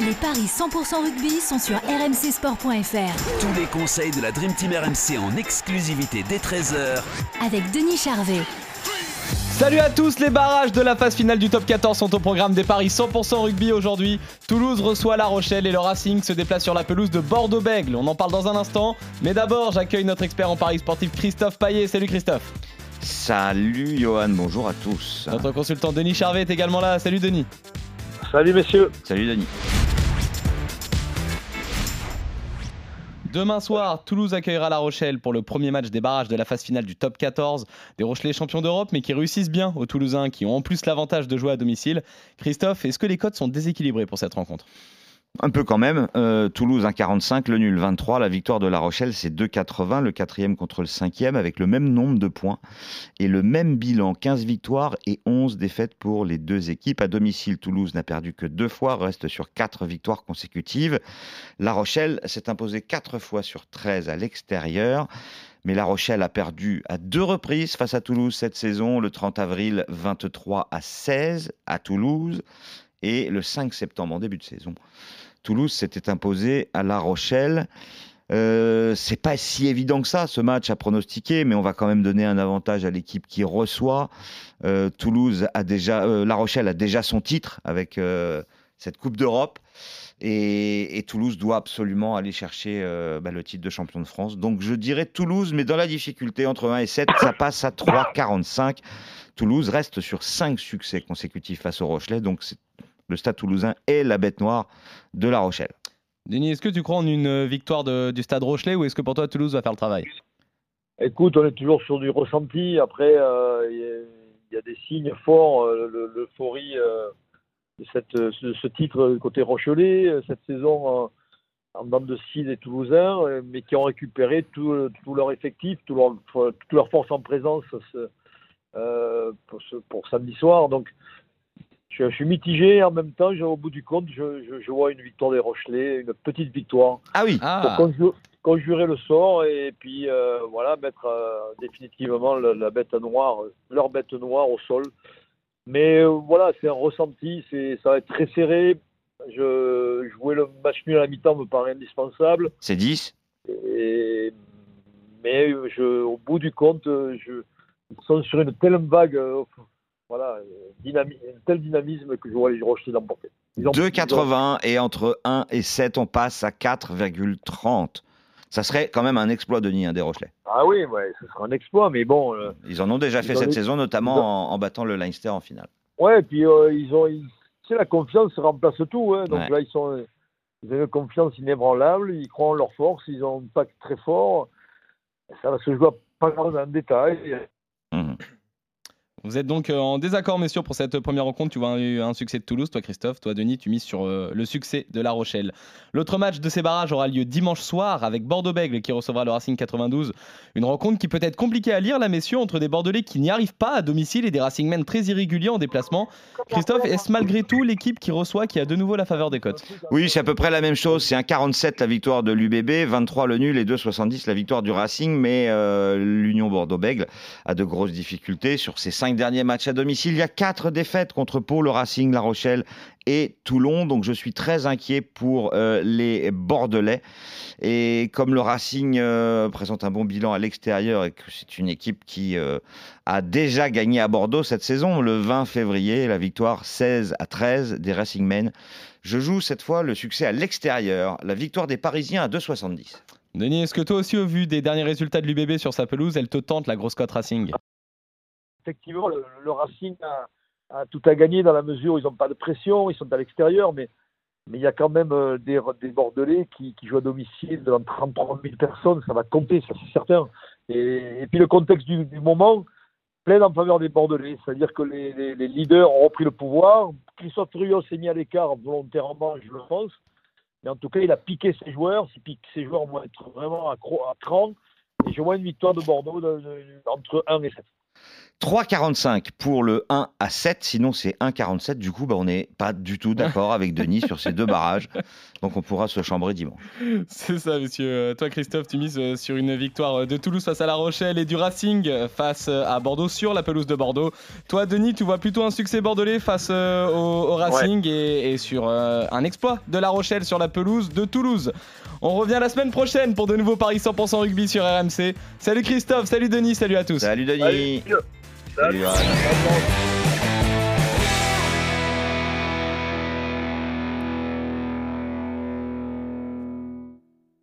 Les paris 100% rugby sont sur rmcsport.fr Tous les conseils de la Dream Team RMC en exclusivité dès 13h avec Denis Charvet. Salut à tous, les barrages de la phase finale du top 14 sont au programme des paris 100% rugby aujourd'hui. Toulouse reçoit La Rochelle et le Racing se déplace sur la pelouse de Bordeaux-Bègle. On en parle dans un instant, mais d'abord j'accueille notre expert en paris sportif Christophe Paillet. Salut Christophe. Salut Johan, bonjour à tous. Notre consultant Denis Charvet est également là. Salut Denis. Salut messieurs. Salut Denis. Demain soir, Toulouse accueillera La Rochelle pour le premier match des barrages de la phase finale du top 14. Des Rochelais champions d'Europe, mais qui réussissent bien aux Toulousains, qui ont en plus l'avantage de jouer à domicile. Christophe, est-ce que les codes sont déséquilibrés pour cette rencontre? Un peu quand même. Euh, Toulouse 1,45, le nul 23. La victoire de La Rochelle, c'est 2,80. Le quatrième contre le cinquième, avec le même nombre de points et le même bilan 15 victoires et 11 défaites pour les deux équipes. À domicile, Toulouse n'a perdu que deux fois, reste sur 4 victoires consécutives. La Rochelle s'est imposée 4 fois sur 13 à l'extérieur. Mais La Rochelle a perdu à deux reprises face à Toulouse cette saison, le 30 avril 23 à 16 à Toulouse et le 5 septembre en début de saison. Toulouse s'était imposé à La Rochelle. Euh, c'est pas si évident que ça ce match à pronostiquer, mais on va quand même donner un avantage à l'équipe qui reçoit. Euh, Toulouse a déjà, euh, La Rochelle a déjà son titre avec euh, cette Coupe d'Europe. Et, Toulouse doit absolument aller chercher bah, le titre de champion de France. Donc je dirais Toulouse, mais dans la difficulté entre 1 et 7, ça passe à 3,45. Toulouse reste sur 5 succès consécutifs face au Rochelet. Donc c'est- le stade toulousain est la bête noire de La Rochelle. Denis, est-ce que tu crois en une victoire de- du stade Rochelet ou est-ce que pour toi Toulouse va faire le travail? Écoute, on est toujours sur du ressenti. Après, euh, il y, a- il y a des signes forts. euh, le- L'euphorie euh, de cette, ce, ce titre côté Rochelet, euh, cette saison euh, en bande de six des Toulousains, euh, mais qui ont récupéré tout, tout leur effectif, tout leur, toute leur force en présence ce- euh, pour, ce- pour samedi soir. Donc, je, je suis mitigé. En même temps, je- au bout du compte, je, je- je vois une victoire des Rochelais, une petite victoire. Ah oui, pour Ah, conju- conjurer le sort et puis euh, voilà mettre euh, définitivement la, la bête noire, leur bête noire au sol. Mais euh, voilà, c'est un ressenti, c'est ça va être très serré. Je jouer le match nul à la mi-temps me paraît indispensable. c'est 10. Et, mais je, au bout du compte, je ils sont sur une telle vague, euh, voilà, euh, un tel dynamisme que je vois les Rochers l'emporter. Ils ont- ils ont- 2,80 et entre 1 et 7, on passe à 4,30. Ça serait quand même un exploit, Denis, hein, des Rochelais. Ah oui, ouais, ce sera un exploit, mais bon. euh, Ils en ont déjà fait cette saison, notamment ont- en, en battant le Leinster en finale. Ouais, et puis euh, ils ont, ils- tu sais, la confiance remplace tout. Hein, donc Ouais. là, ils sont, ils ont une confiance inébranlable, ils croient en leur force, ils ont un pack très fort. Ça va se jouer pas grand dans le détail. Mhm. Vous êtes donc euh, en désaccord, messieurs, pour cette première rencontre. Tu vois un, un succès de Toulouse, toi Christophe, toi Denis, tu mises sur euh, le succès de La Rochelle. L'autre match de ces barrages aura lieu dimanche soir avec Bordeaux-Bègle qui recevra le Racing 92. Une rencontre qui peut être compliquée à lire, là, messieurs, entre des Bordelais qui n'y arrivent pas à domicile et des Racingmen très irréguliers en déplacement. Christophe, est-ce malgré tout l'équipe qui reçoit qui a de nouveau la faveur des cotes Oui, c'est à peu près la même chose. C'est un 47 la victoire de l'UBB, 23 le nul et 2,70 la victoire du Racing. Mais euh, l'Union Bordeaux-Bègle a de grosses difficultés. Sur ses cinq derniers matchs à domicile, il y a quatre défaites contre Pau, le Racing, La Rochelle et Toulon. Donc je suis très inquiet pour euh, les Bordelais. Et comme le Racing euh, présente un bon bilan à l'extérieur et que c'est une équipe qui euh, a déjà gagné à Bordeaux cette saison, le 20 février, la victoire 16 à 13 des Racingmen. Je joue cette fois le succès à l'extérieur, la victoire des Parisiens à 2,70. Denis, est-ce que toi aussi, au vu des derniers résultats de l'UBB sur sa pelouse, elle te tente la grosse cote Racing? Effectivement, le, le Racing a, tout à gagner dans la mesure où ils n'ont pas de pression, ils sont à l'extérieur, mais il y a quand même euh, des, Bordelais qui, jouent à domicile devant 33 000 personnes, ça va compter, ça c'est certain. Et, puis le contexte du, moment, pleine en faveur des Bordelais. C'est-à-dire que les, leaders ont repris le pouvoir. Christophe Rios s'est mis à l'écart volontairement, je le pense. Mais en tout cas, il a piqué ses joueurs. Ses, joueurs vont être vraiment à, cran. Et je vois une victoire de Bordeaux de- de- entre 1 et 7. 3,45 pour le 1 à 7, sinon c'est 1,47. Du coup, bah, on n'est pas du tout d'accord avec Denis sur ces deux barrages. Donc on pourra se chambrer dimanche. C'est ça, monsieur. Euh, Toi, Christophe, tu mises euh, sur une victoire euh, de Toulouse face à La Rochelle et du Racing face à Bordeaux sur la pelouse de Bordeaux. Toi, Denis, tu vois plutôt un succès bordelais face au, au Racing et, et sur euh, un exploit de La Rochelle sur la pelouse de Toulouse. On revient la semaine prochaine pour de nouveaux paris 100% rugby sur RMC. Salut Christophe, salut Denis, salut à tous. Salut Denis. Salut.